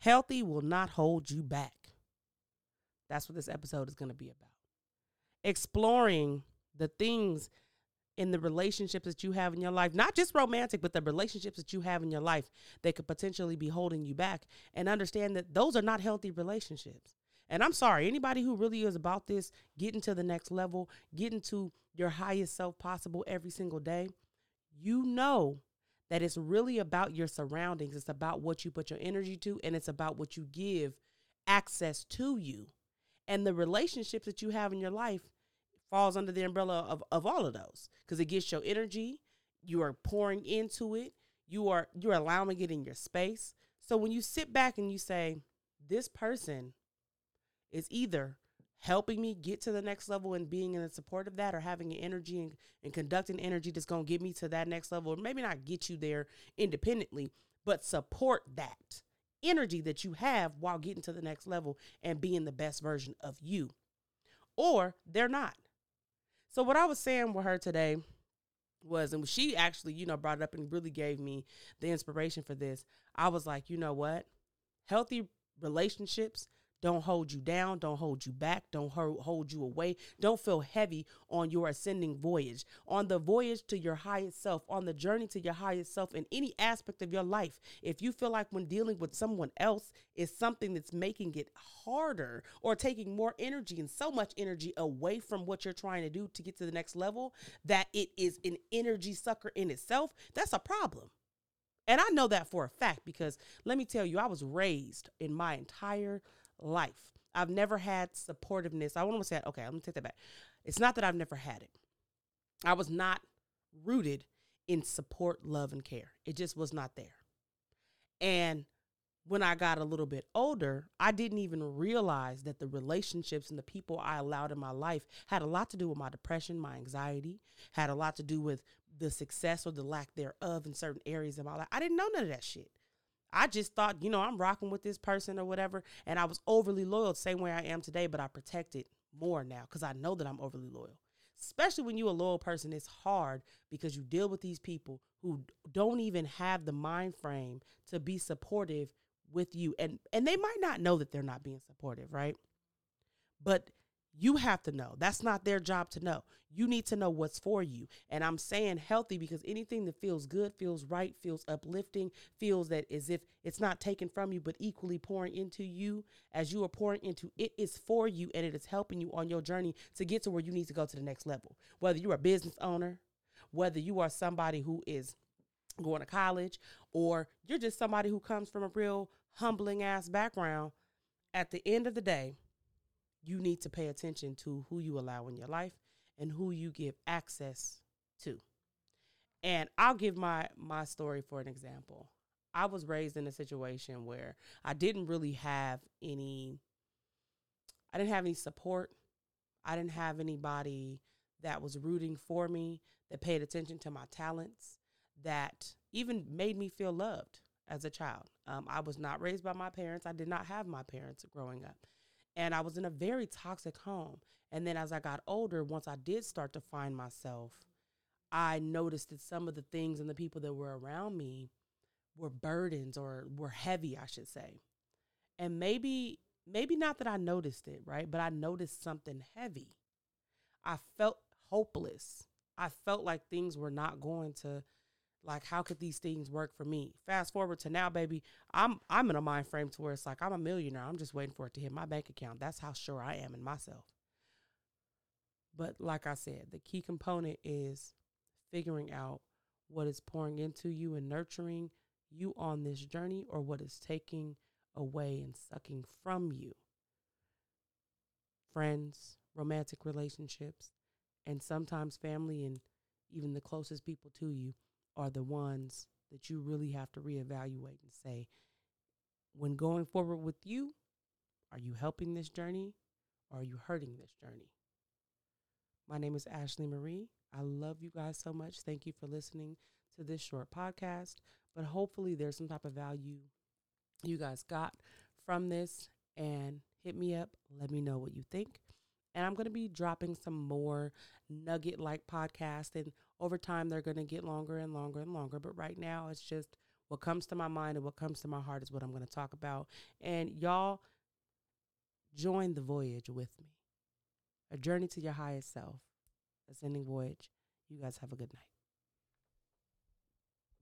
Healthy will not hold you back. That's what this episode is going to be about. Exploring the things in the relationships that you have in your life, not just romantic, but the relationships that you have in your life that could potentially be holding you back, and understand that those are not healthy relationships. And I'm sorry, anybody who really is about this, getting to the next level, getting to your highest self possible every single day, you know that it's really about your surroundings. It's about what you put your energy to, and it's about what you give access to you. And the relationships that you have in your life falls under the umbrella of, of all of those because it gets your energy. You are pouring into it. You are you're allowing it in your space. So when you sit back and you say, this person is either helping me get to the next level and being in the support of that or having an energy and, and conducting energy that's going to get me to that next level or maybe not get you there independently but support that energy that you have while getting to the next level and being the best version of you. Or they're not. So what I was saying with her today was, and she actually, you know, brought it up and really gave me the inspiration for this. I was like, you know what? Healthy relationships don't hold you down, don't hold you back, don't hold you away. Don't feel heavy on your ascending voyage, on the voyage to your highest self, on the journey to your highest self in any aspect of your life. If you feel like when dealing with someone else is something that's making it harder or taking more energy and so much energy away from what you're trying to do to get to the next level, that it is an energy sucker in itself, that's a problem. And I know that for a fact because let me tell you, I was raised in my entire life. I've never had supportiveness. I want to say, okay, I'm gonna take that back. It's not that I've never had it. I was not rooted in support, love, and care. It just was not there. And when I got a little bit older, I didn't even realize that the relationships and the people I allowed in my life had a lot to do with my depression, my anxiety, had a lot to do with the success or the lack thereof in certain areas of my life. I didn't know none of that shit. I just thought, you know, I'm rocking with this person or whatever. And I was overly loyal, same way I am today, but I protect it more now because I know that I'm overly loyal. Especially when you're a loyal person, it's hard because you deal with these people who don't even have the mind frame to be supportive with you. And and they might not know that they're not being supportive, right? But you have to know. That's not their job to know. You need to know what's for you. And I'm saying healthy because anything that feels good, feels right, feels uplifting, feels that as if it's not taken from you, but equally pouring into you as you are pouring into it is for you and it is helping you on your journey to get to where you need to go to the next level. Whether you're a business owner, whether you are somebody who is going to college, or you're just somebody who comes from a real humbling ass background, at the end of the day, you need to pay attention to who you allow in your life and who you give access to. And I'll give my my story for an example. I was raised in a situation where I didn't really have any I didn't have any support. I didn't have anybody that was rooting for me, that paid attention to my talents, that even made me feel loved as a child. Um, I was not raised by my parents. I did not have my parents growing up. And I was in a very toxic home. And then as I got older, once I did start to find myself, I noticed that some of the things and the people that were around me were burdens or were heavy, I should say. And maybe, maybe not that I noticed it, right? But I noticed something heavy. I felt hopeless. I felt like things were not going to like how could these things work for me? Fast forward to now baby i'm i'm in a mind frame to where it's like i'm a millionaire. I'm just waiting for it to hit my bank account. That's how sure i am in myself. But like i said the key component is figuring out what is pouring into you and nurturing you on this journey or what is taking away and sucking from you. Friends romantic relationships and sometimes family and even the closest people to you are the ones that you really have to reevaluate and say, when going forward with you, are you helping this journey or are you hurting this journey? My name is Ashley Marie. I love you guys so much. Thank you for listening to this short podcast. But hopefully, there's some type of value you guys got from this. And hit me up. Let me know what you think. And I'm going to be dropping some more nugget like podcasts. And over time, they're going to get longer and longer and longer. But right now, it's just What comes to my mind and what comes to my heart is what I'm going to talk about. And y'all join the voyage with me. A journey to your highest self, ascending voyage. You guys have a good night.